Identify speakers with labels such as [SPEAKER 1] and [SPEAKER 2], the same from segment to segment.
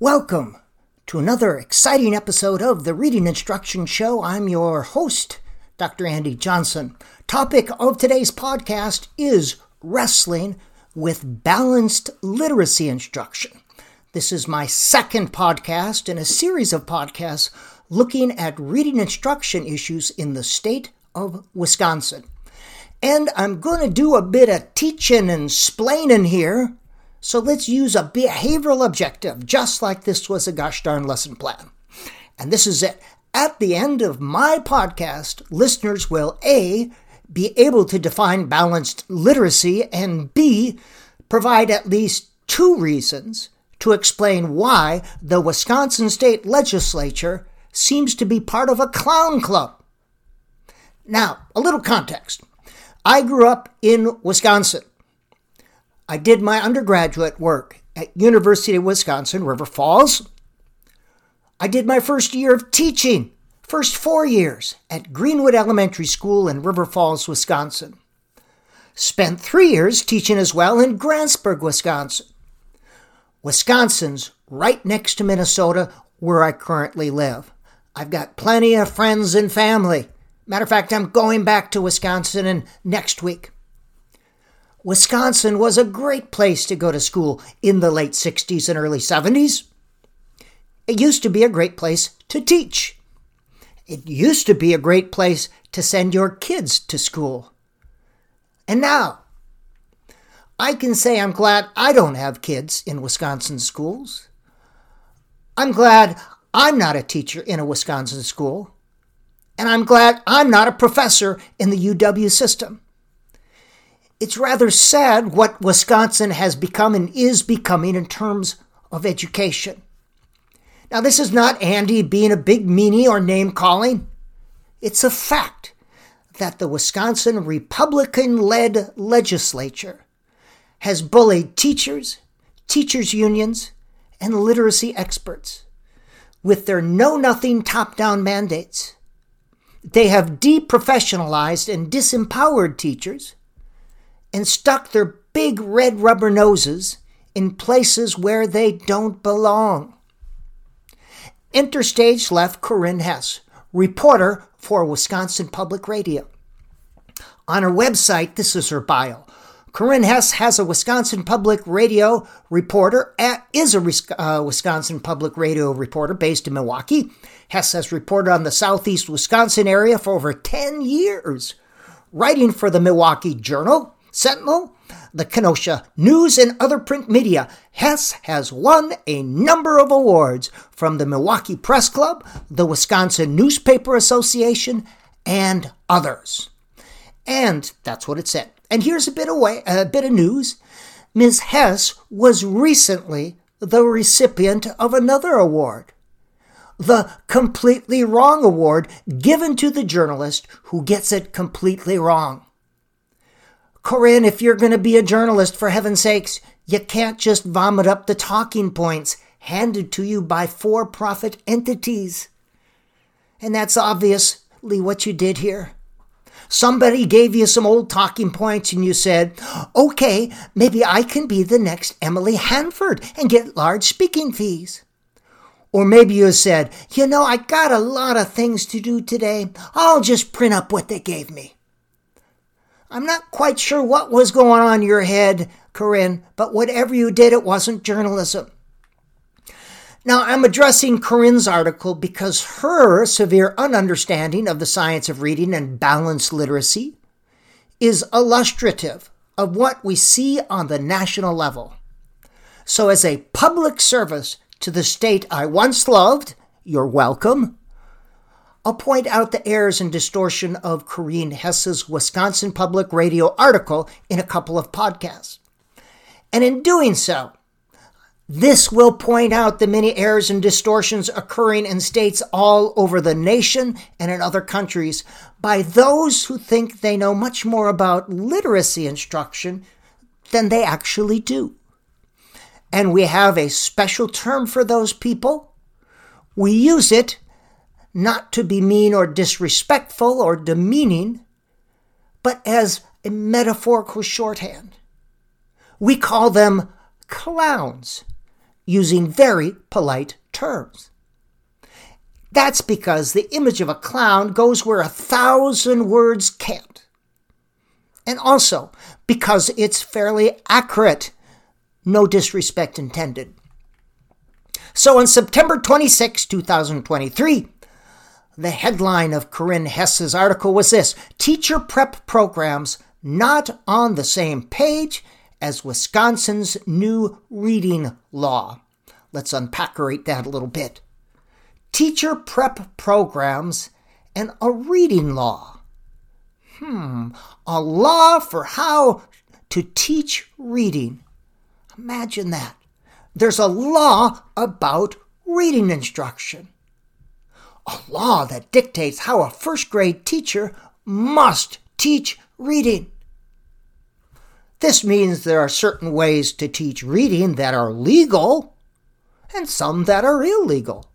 [SPEAKER 1] Welcome to another exciting episode of the Reading Instruction Show. I'm your host, Dr. Andy Johnson. Topic of today's podcast is wrestling with balanced literacy instruction. This is my second podcast in a series of podcasts looking at reading instruction issues in the state of Wisconsin. And I'm going to do a bit of teaching and splaining here. So let's use a behavioral objective, just like this was a gosh darn lesson plan. And this is it. At the end of my podcast, listeners will A, be able to define balanced literacy, and B, provide at least two reasons to explain why the Wisconsin state legislature seems to be part of a clown club. Now, a little context. I grew up in Wisconsin. I did my undergraduate work at University of Wisconsin River Falls. I did my first year of teaching, first 4 years at Greenwood Elementary School in River Falls, Wisconsin. Spent 3 years teaching as well in Grantsburg, Wisconsin. Wisconsin's right next to Minnesota where I currently live. I've got plenty of friends and family. Matter of fact, I'm going back to Wisconsin in next week. Wisconsin was a great place to go to school in the late 60s and early 70s. It used to be a great place to teach. It used to be a great place to send your kids to school. And now, I can say I'm glad I don't have kids in Wisconsin schools. I'm glad I'm not a teacher in a Wisconsin school. And I'm glad I'm not a professor in the UW system. It's rather sad what Wisconsin has become and is becoming in terms of education. Now, this is not Andy being a big meanie or name calling. It's a fact that the Wisconsin Republican led legislature has bullied teachers, teachers' unions, and literacy experts with their know nothing top down mandates. They have deprofessionalized and disempowered teachers and stuck their big red rubber noses in places where they don't belong. Interstage left Corinne Hess, reporter for Wisconsin Public Radio. On her website, this is her bio. Corinne Hess has a Wisconsin Public Radio reporter, is a uh, Wisconsin Public Radio reporter based in Milwaukee. Hess has reported on the southeast Wisconsin area for over 10 years, writing for the Milwaukee Journal, Sentinel, the Kenosha News, and other print media, Hess has won a number of awards from the Milwaukee Press Club, the Wisconsin Newspaper Association, and others. And that's what it said. And here's a bit of way, a bit of news. Ms. Hess was recently the recipient of another award. The Completely Wrong Award given to the journalist who gets it completely wrong. Corinne, if you're going to be a journalist, for heaven's sakes, you can't just vomit up the talking points handed to you by for profit entities. And that's obviously what you did here. Somebody gave you some old talking points and you said, okay, maybe I can be the next Emily Hanford and get large speaking fees. Or maybe you said, you know, I got a lot of things to do today. I'll just print up what they gave me. I'm not quite sure what was going on in your head, Corinne, but whatever you did, it wasn't journalism. Now, I'm addressing Corinne's article because her severe ununderstanding of the science of reading and balanced literacy is illustrative of what we see on the national level. So, as a public service to the state I once loved, you're welcome. I'll point out the errors and distortion of Corinne Hess's Wisconsin Public Radio article in a couple of podcasts. And in doing so, this will point out the many errors and distortions occurring in states all over the nation and in other countries by those who think they know much more about literacy instruction than they actually do. And we have a special term for those people. We use it not to be mean or disrespectful or demeaning, but as a metaphorical shorthand. We call them clowns. using very polite terms. That's because the image of a clown goes where a thousand words can't. And also because it's fairly accurate. No disrespect intended. So on September 26, 2023, the headline of Corinne Hess's article was this Teacher prep programs not on the same page as Wisconsin's new reading law. Let's unpackage that a little bit. Teacher prep programs and a reading law. Hmm, a law for how to teach reading. Imagine that. There's a law about reading instruction. A law that dictates how a first grade teacher must teach reading. This means there are certain ways to teach reading that are legal and some that are illegal.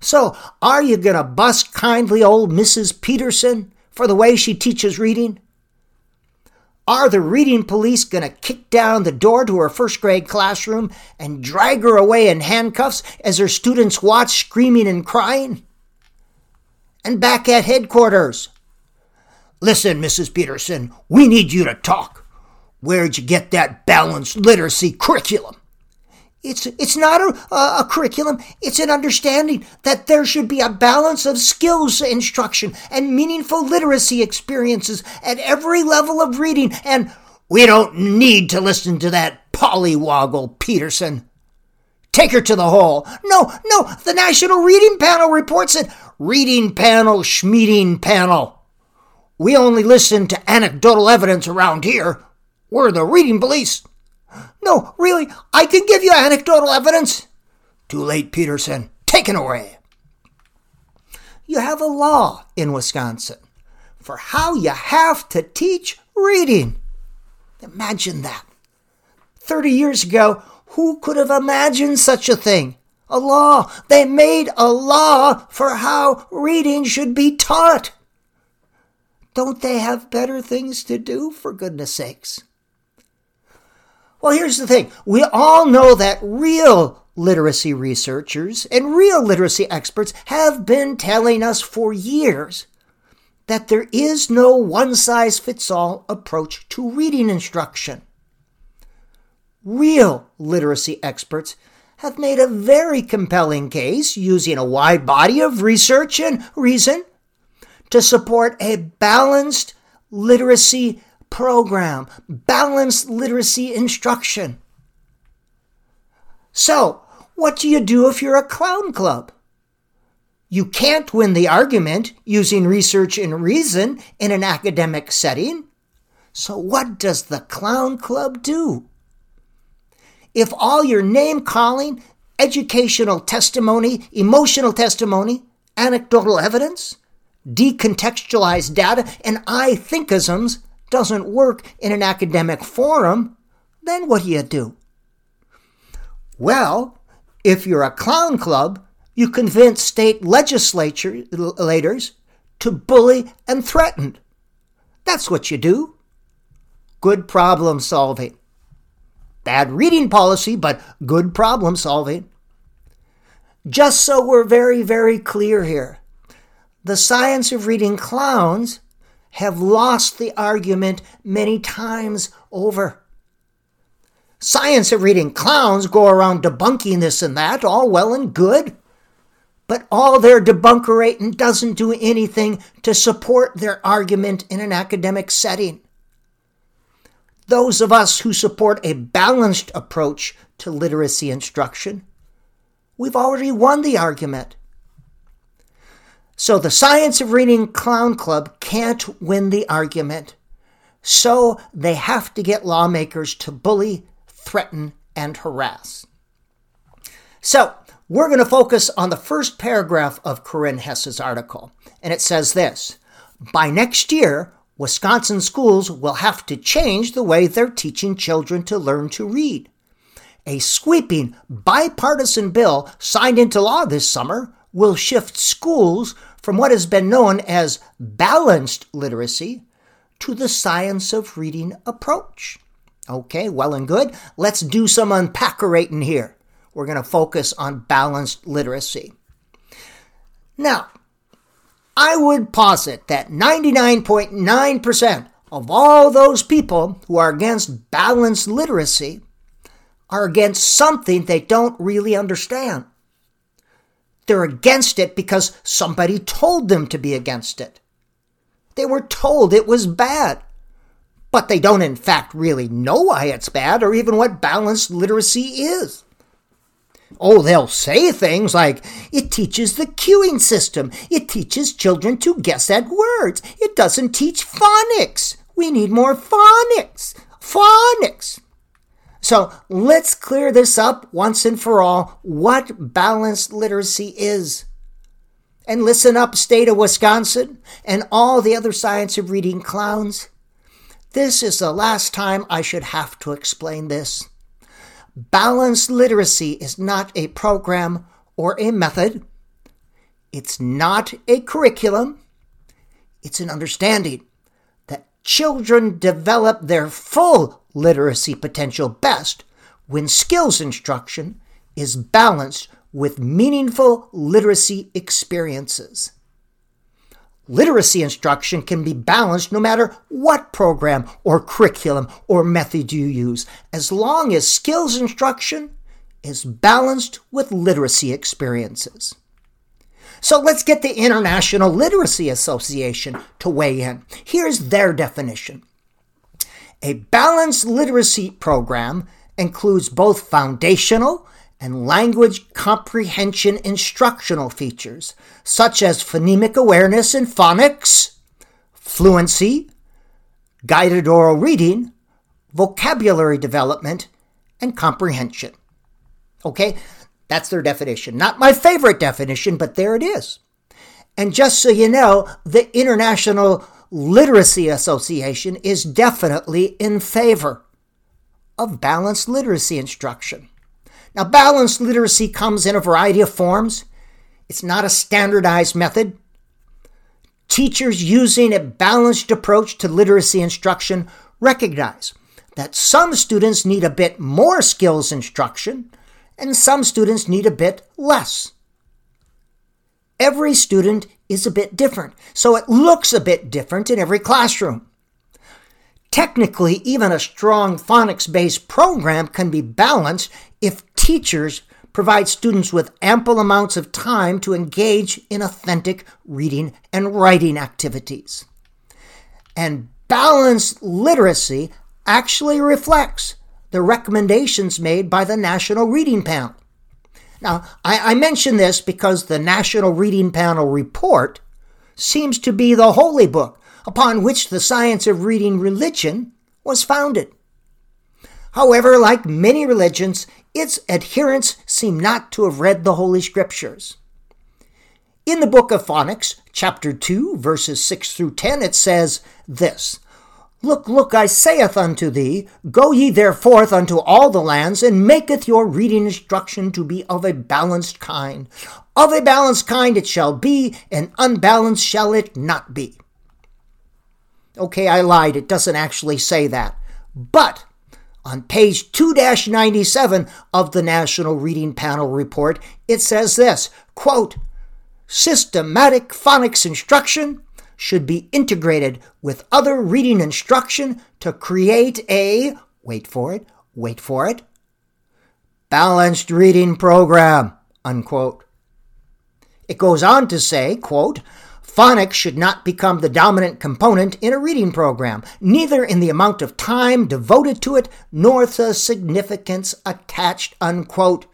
[SPEAKER 1] So, are you going to bust kindly old Mrs. Peterson for the way she teaches reading? Are the reading police going to kick down the door to her first grade classroom and drag her away in handcuffs as her students watch screaming and crying? And back at headquarters. Listen, Mrs. Peterson, we need you to talk. Where'd you get that balanced literacy curriculum? It's, it's not a, a, curriculum, it's an understanding that there should be a balance of skills instruction and meaningful literacy experiences at every level of reading. And we don't need to listen to that pollywoggle, Peterson. Take her to the hall. No, no, the National Reading Panel reports it. Reading panel, schmeeting panel. We only listen to anecdotal evidence around here. We're the reading police. No, really, I can give you anecdotal evidence. Too late, Peterson. Taken away. You have a law in Wisconsin for how you have to teach reading. Imagine that. 30 years ago, who could have imagined such a thing? A law. They made a law for how reading should be taught. Don't they have better things to do, for goodness sakes? Well, here's the thing we all know that real literacy researchers and real literacy experts have been telling us for years that there is no one size fits all approach to reading instruction. Real literacy experts have made a very compelling case using a wide body of research and reason to support a balanced literacy program, balanced literacy instruction. So, what do you do if you're a clown club? You can't win the argument using research and reason in an academic setting. So, what does the clown club do? If all your name calling, educational testimony, emotional testimony, anecdotal evidence, decontextualized data, and I thinkisms doesn't work in an academic forum, then what do you do? Well, if you're a clown club, you convince state legislators to bully and threaten. That's what you do. Good problem solving. Bad reading policy, but good problem solving. Just so we're very, very clear here the science of reading clowns have lost the argument many times over. Science of reading clowns go around debunking this and that, all well and good. But all their debunkerating doesn't do anything to support their argument in an academic setting. Those of us who support a balanced approach to literacy instruction, we've already won the argument. So the Science of Reading Clown Club can't win the argument. So they have to get lawmakers to bully, threaten, and harass. So we're going to focus on the first paragraph of Corinne Hess's article. And it says this By next year, Wisconsin schools will have to change the way they're teaching children to learn to read. A sweeping bipartisan bill signed into law this summer will shift schools from what has been known as balanced literacy to the science of reading approach. Okay, well and good. Let's do some unpackerating here. we're going to focus on balanced literacy. Now, I would posit that 99.9% of all those people who are against balanced literacy are against something they don't really understand. They're against it because somebody told them to be against it. They were told it was bad. But they don't, in fact, really know why it's bad or even what balanced literacy is. Oh, they'll say things like, it teaches the cueing system. It teaches children to guess at words. It doesn't teach phonics. We need more phonics. Phonics. So let's clear this up once and for all what balanced literacy is. And listen up, state of Wisconsin, and all the other science of reading clowns. This is the last time I should have to explain this. Balanced literacy is not a program or a method. It's not a curriculum. It's an understanding that children develop their full literacy potential best when skills instruction is balanced with meaningful literacy experiences. Literacy instruction can be balanced no matter what program or curriculum or method you use, as long as skills instruction is balanced with literacy experiences. So let's get the International Literacy Association to weigh in. Here's their definition a balanced literacy program includes both foundational and language comprehension instructional features, such as phonemic awareness and phonics, fluency, guided oral reading, vocabulary development, and comprehension. Okay, that's their definition. Not my favorite definition, but there it is. And just so you know, the International Literacy Association is definitely in favor of balanced literacy instruction. Now, balanced literacy comes in a variety of forms. It's not a standardized method. Teachers using a balanced approach to literacy instruction recognize that some students need a bit more skills instruction and some students need a bit less. Every student is a bit different, so it looks a bit different in every classroom. Technically, even a strong phonics based program can be balanced if teachers provide students with ample amounts of time to engage in authentic reading and writing activities. And balanced literacy actually reflects the recommendations made by the National Reading Panel. Now, I, I mention this because the National Reading Panel report seems to be the holy book upon which the science of reading religion was founded. However, like many religions, its adherents seem not to have read the Holy Scriptures. In the book of Phonics, chapter 2, verses 6 through 10, it says this Look, look, I saith unto thee, Go ye therefore unto all the lands, and maketh your reading instruction to be of a balanced kind. Of a balanced kind it shall be, and unbalanced shall it not be. Okay, I lied, it doesn't actually say that. But on page 2 97 of the National Reading Panel report, it says this quote, Systematic phonics instruction should be integrated with other reading instruction to create a, wait for it, wait for it, balanced reading program, unquote. It goes on to say, quote, Phonics should not become the dominant component in a reading program, neither in the amount of time devoted to it nor the significance attached, unquote.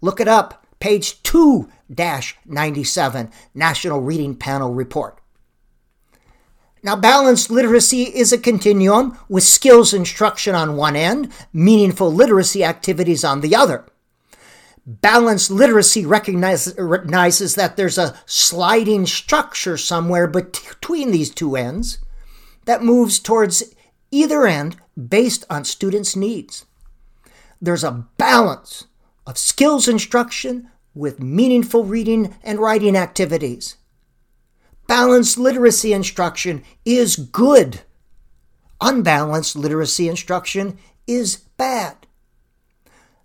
[SPEAKER 1] Look it up, page 2 97, National Reading Panel Report. Now, balanced literacy is a continuum with skills instruction on one end, meaningful literacy activities on the other. Balanced literacy recognizes that there's a sliding structure somewhere between these two ends that moves towards either end based on students' needs. There's a balance of skills instruction with meaningful reading and writing activities balanced literacy instruction is good. Unbalanced literacy instruction is bad.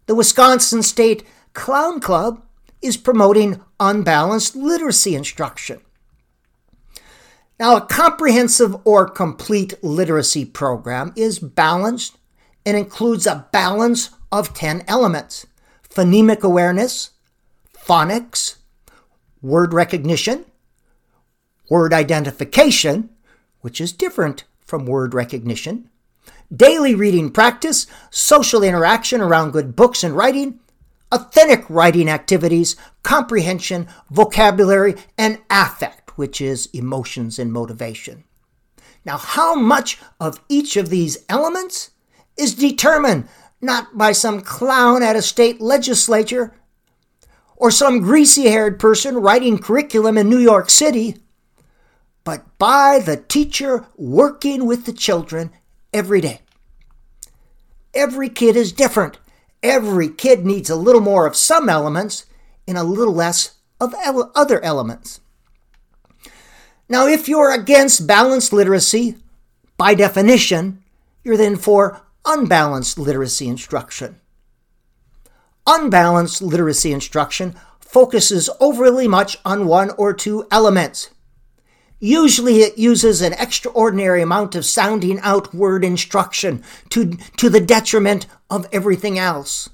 [SPEAKER 1] the Wisconsin State Clown Club is promoting unbalanced literacy instruction. Now, a comprehensive or complete literacy program is balanced and includes a balance of 10 elements phonemic awareness, phonics, word recognition, word identification, which is different from word recognition, daily reading practice, social interaction around good books and writing, authentic writing activities, comprehension, vocabulary, and affect, which is emotions and motivation. Now, how much of each of these elements is determined not by some clown at a state legislature or some greasy haired person writing curriculum in New York City, but by the teacher working with the children every day. Every kid is different. Every kid needs a little more of some elements and a little less of other elements. Now, if you're against balanced literacy, by definition, you're then for unbalanced literacy instruction. Unbalanced literacy instruction focuses overly much on one or two elements. Usually, it uses an extraordinary amount of sounding out word instruction to, to the detriment of everything else.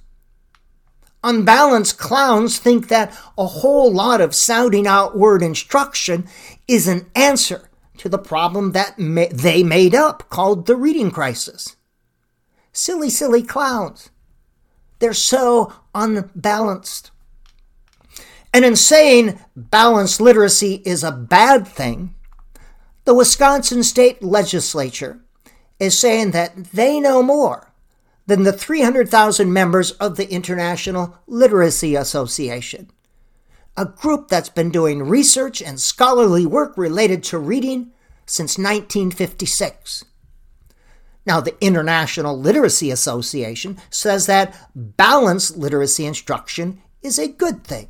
[SPEAKER 1] Unbalanced clowns think that a whole lot of sounding out word instruction is an answer to the problem that ma- they made up called the reading crisis. Silly, silly clowns. They're so unbalanced. And in saying balanced literacy is a bad thing, the Wisconsin state legislature is saying that they know more than the 300,000 members of the International Literacy Association, a group that's been doing research and scholarly work related to reading since 1956. Now, the International Literacy Association says that balanced literacy instruction is a good thing.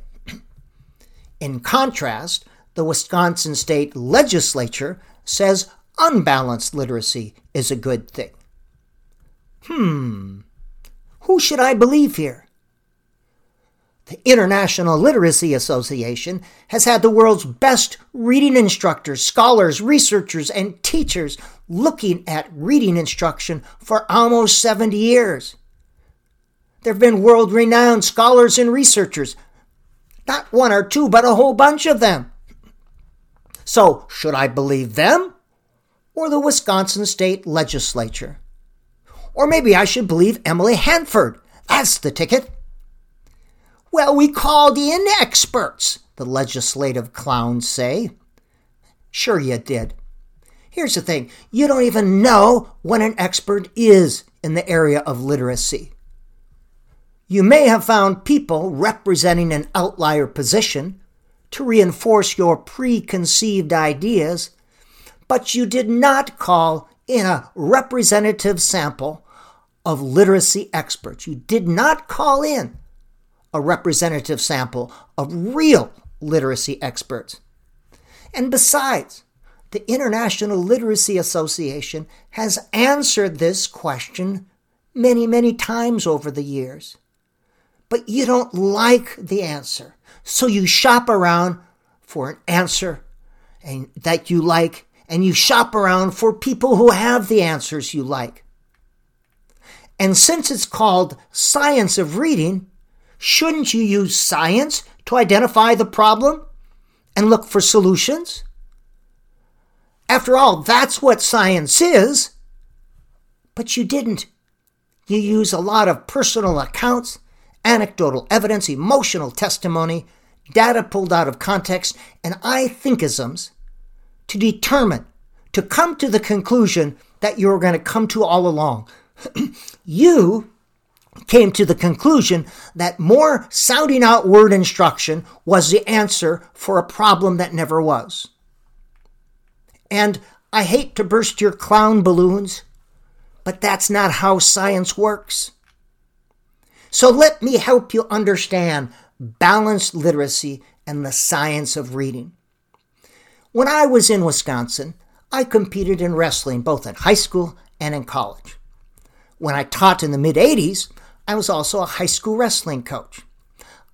[SPEAKER 1] In contrast, the Wisconsin state legislature says unbalanced literacy is a good thing. Hmm, who should I believe here? The International Literacy Association has had the world's best reading instructors, scholars, researchers, and teachers looking at reading instruction for almost 70 years. There have been world renowned scholars and researchers not one or two, but a whole bunch of them. So, should I believe them or the Wisconsin state legislature? Or maybe I should believe Emily Hanford. That's the ticket. Well, we called in experts, the legislative clowns say. Sure, you did. Here's the thing you don't even know what an expert is in the area of literacy. You may have found people representing an outlier position to reinforce your preconceived ideas, but you did not call in a representative sample of literacy experts. You did not call in a representative sample of real literacy experts. And besides, the International Literacy Association has answered this question many, many times over the years but you don't like the answer. So you shop around for an answer and, that you like, and you shop around for people who have the answers you like. And since it's called science of reading, shouldn't you use science to identify the problem and look for solutions? After all, that's what science is. But you didn't. You use a lot of personal accounts anecdotal evidence, emotional testimony, data pulled out of context, and I thinkisms to determine, to come to the conclusion that you're going to come to all along. you came to the conclusion that more sounding out word instruction was the answer for a problem that never was. And I hate to burst your clown balloons, but that's not how science works. So let me help you understand balanced literacy and the science of reading. When I was in Wisconsin, I competed in wrestling both in high school and in college. When I taught in the mid 80s, I was also a high school wrestling coach.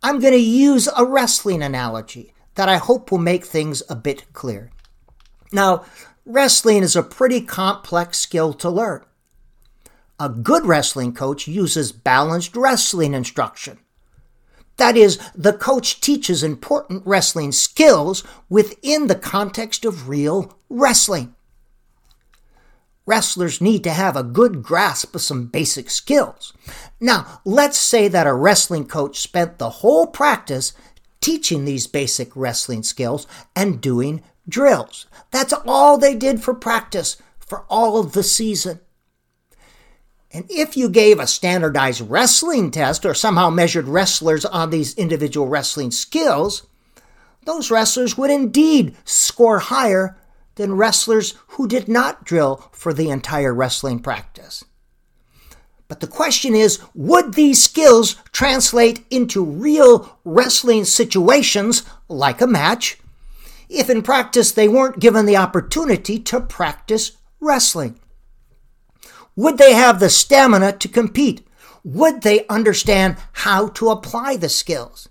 [SPEAKER 1] I'm going to use a wrestling analogy that I hope will make things a bit clear. Now, wrestling is a pretty complex skill to learn. A good wrestling coach uses balanced wrestling instruction. That is, the coach teaches important wrestling skills within the context of real wrestling. Wrestlers need to have a good grasp of some basic skills. Now, let's say that a wrestling coach spent the whole practice teaching these basic wrestling skills and doing drills. That's all they did for practice for all of the season. And if you gave a standardized wrestling test or somehow measured wrestlers on these individual wrestling skills, those wrestlers would indeed score higher than wrestlers who did not drill for the entire wrestling practice. But the question is would these skills translate into real wrestling situations like a match if in practice they weren't given the opportunity to practice wrestling? Would they have the stamina to compete? Would they understand how to apply the skills?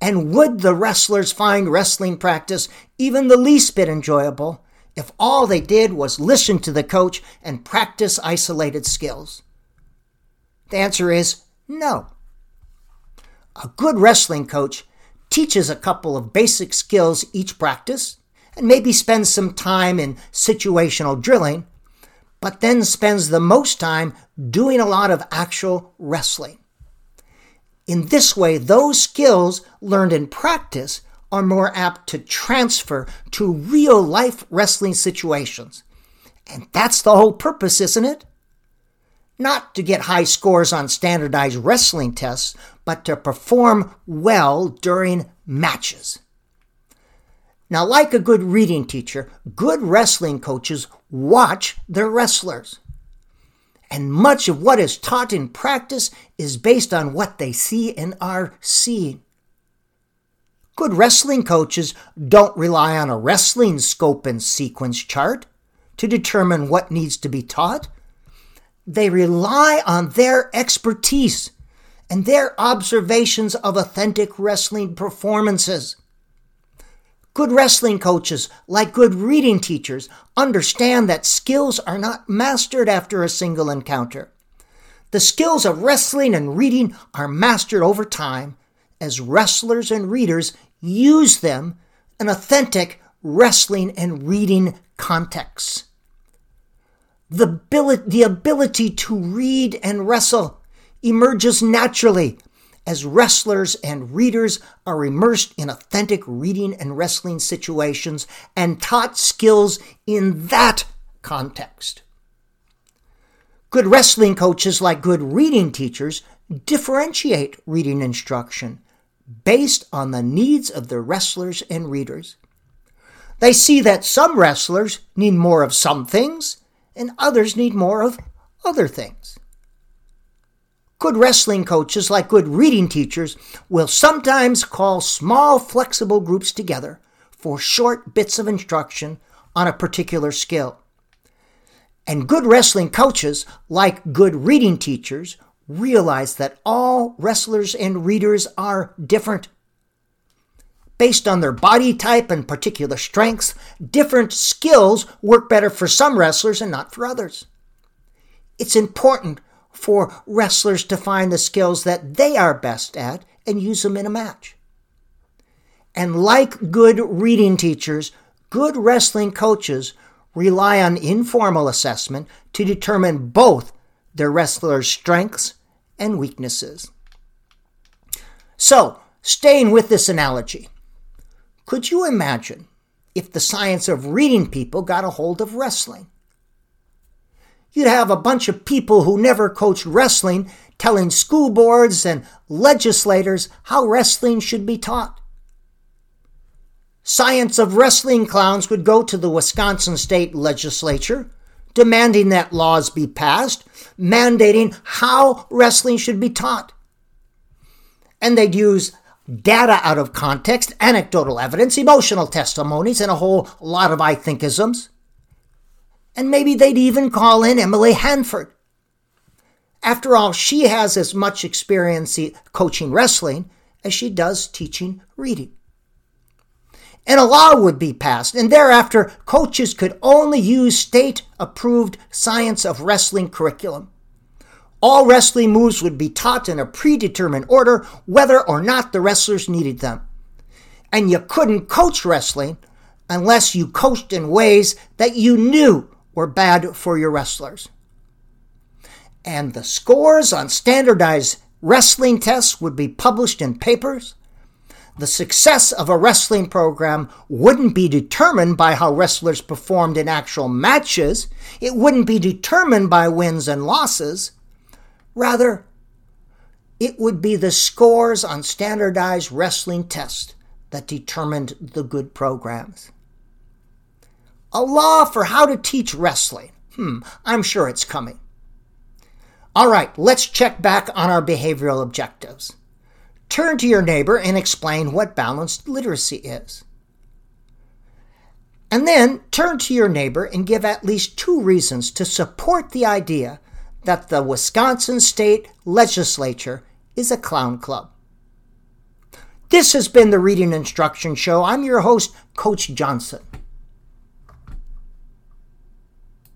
[SPEAKER 1] And would the wrestlers find wrestling practice even the least bit enjoyable if all they did was listen to the coach and practice isolated skills? The answer is no. A good wrestling coach teaches a couple of basic skills each practice and maybe spends some time in situational drilling but then spends the most time doing a lot of actual wrestling. In this way, those skills learned in practice are more apt to transfer to real life wrestling situations. And that's the whole purpose, isn't it? Not to get high scores on standardized wrestling tests, but to perform well during matches. Now, like a good reading teacher, good wrestling coaches watch their wrestlers. And much of what is taught in practice is based on what they see and are seeing. Good wrestling coaches don't rely on a wrestling scope and sequence chart to determine what needs to be taught. They rely on their expertise and their observations of authentic wrestling performances. Good wrestling coaches, like good reading teachers, understand that skills are not mastered after a single encounter. The skills of wrestling and reading are mastered over time as wrestlers and readers use them in authentic wrestling and reading contexts. The ability, to read and wrestle emerges naturally as wrestlers and readers are immersed in authentic reading and wrestling situations and taught skills in that context. Good wrestling coaches, like good reading teachers, differentiate reading instruction based on the needs of the wrestlers and readers. They see that some wrestlers need more of some things and others need more of other things. Good wrestling coaches, like good reading teachers, will sometimes call small, flexible groups together for short bits of instruction on a particular skill. And good wrestling coaches, like good reading teachers, realize that all wrestlers and readers are different. Based on their body type and particular strengths, different skills work better for some wrestlers and not for others. It's important for wrestlers to find the skills that they are best at and use them in a match. And like good reading teachers, good wrestling coaches rely on informal assessment to determine both their wrestlers' strengths and weaknesses. So, staying with this analogy, could you imagine if the science of reading people got a hold of wrestling? You'd have a bunch of people who never coached wrestling telling school boards and legislators how wrestling should be taught. Science of wrestling clowns would go to the Wisconsin state legislature demanding that laws be passed, mandating how wrestling should be taught. And they'd use data out of context, anecdotal evidence, emotional testimonies, and a whole lot of I thinkisms and maybe they'd even call in Emily Hanford. After all, she has as much experience coaching wrestling as she does teaching reading. And a law would be passed, and thereafter, coaches could only use state approved science of wrestling curriculum. All wrestling moves would be taught in a predetermined order, whether or not the wrestlers needed them. And you couldn't coach wrestling unless you coached in ways that you knew were bad for your wrestlers. And the scores on standardized wrestling tests would be published in papers. The success of a wrestling program wouldn't be determined by how wrestlers performed in actual matches. It wouldn't be determined by wins and losses. Rather, it would be the scores on standardized wrestling tests that determined the good programs. A law for how to teach wrestling. Hmm, I'm sure it's coming. All right, let's check back on our behavioral objectives. Turn to your neighbor and explain what balanced literacy is. And then turn to your neighbor and give at least two reasons to support the idea that the Wisconsin State Legislature is a clown club. This has been the Reading Instruction Show. I'm your host, Coach Johnson.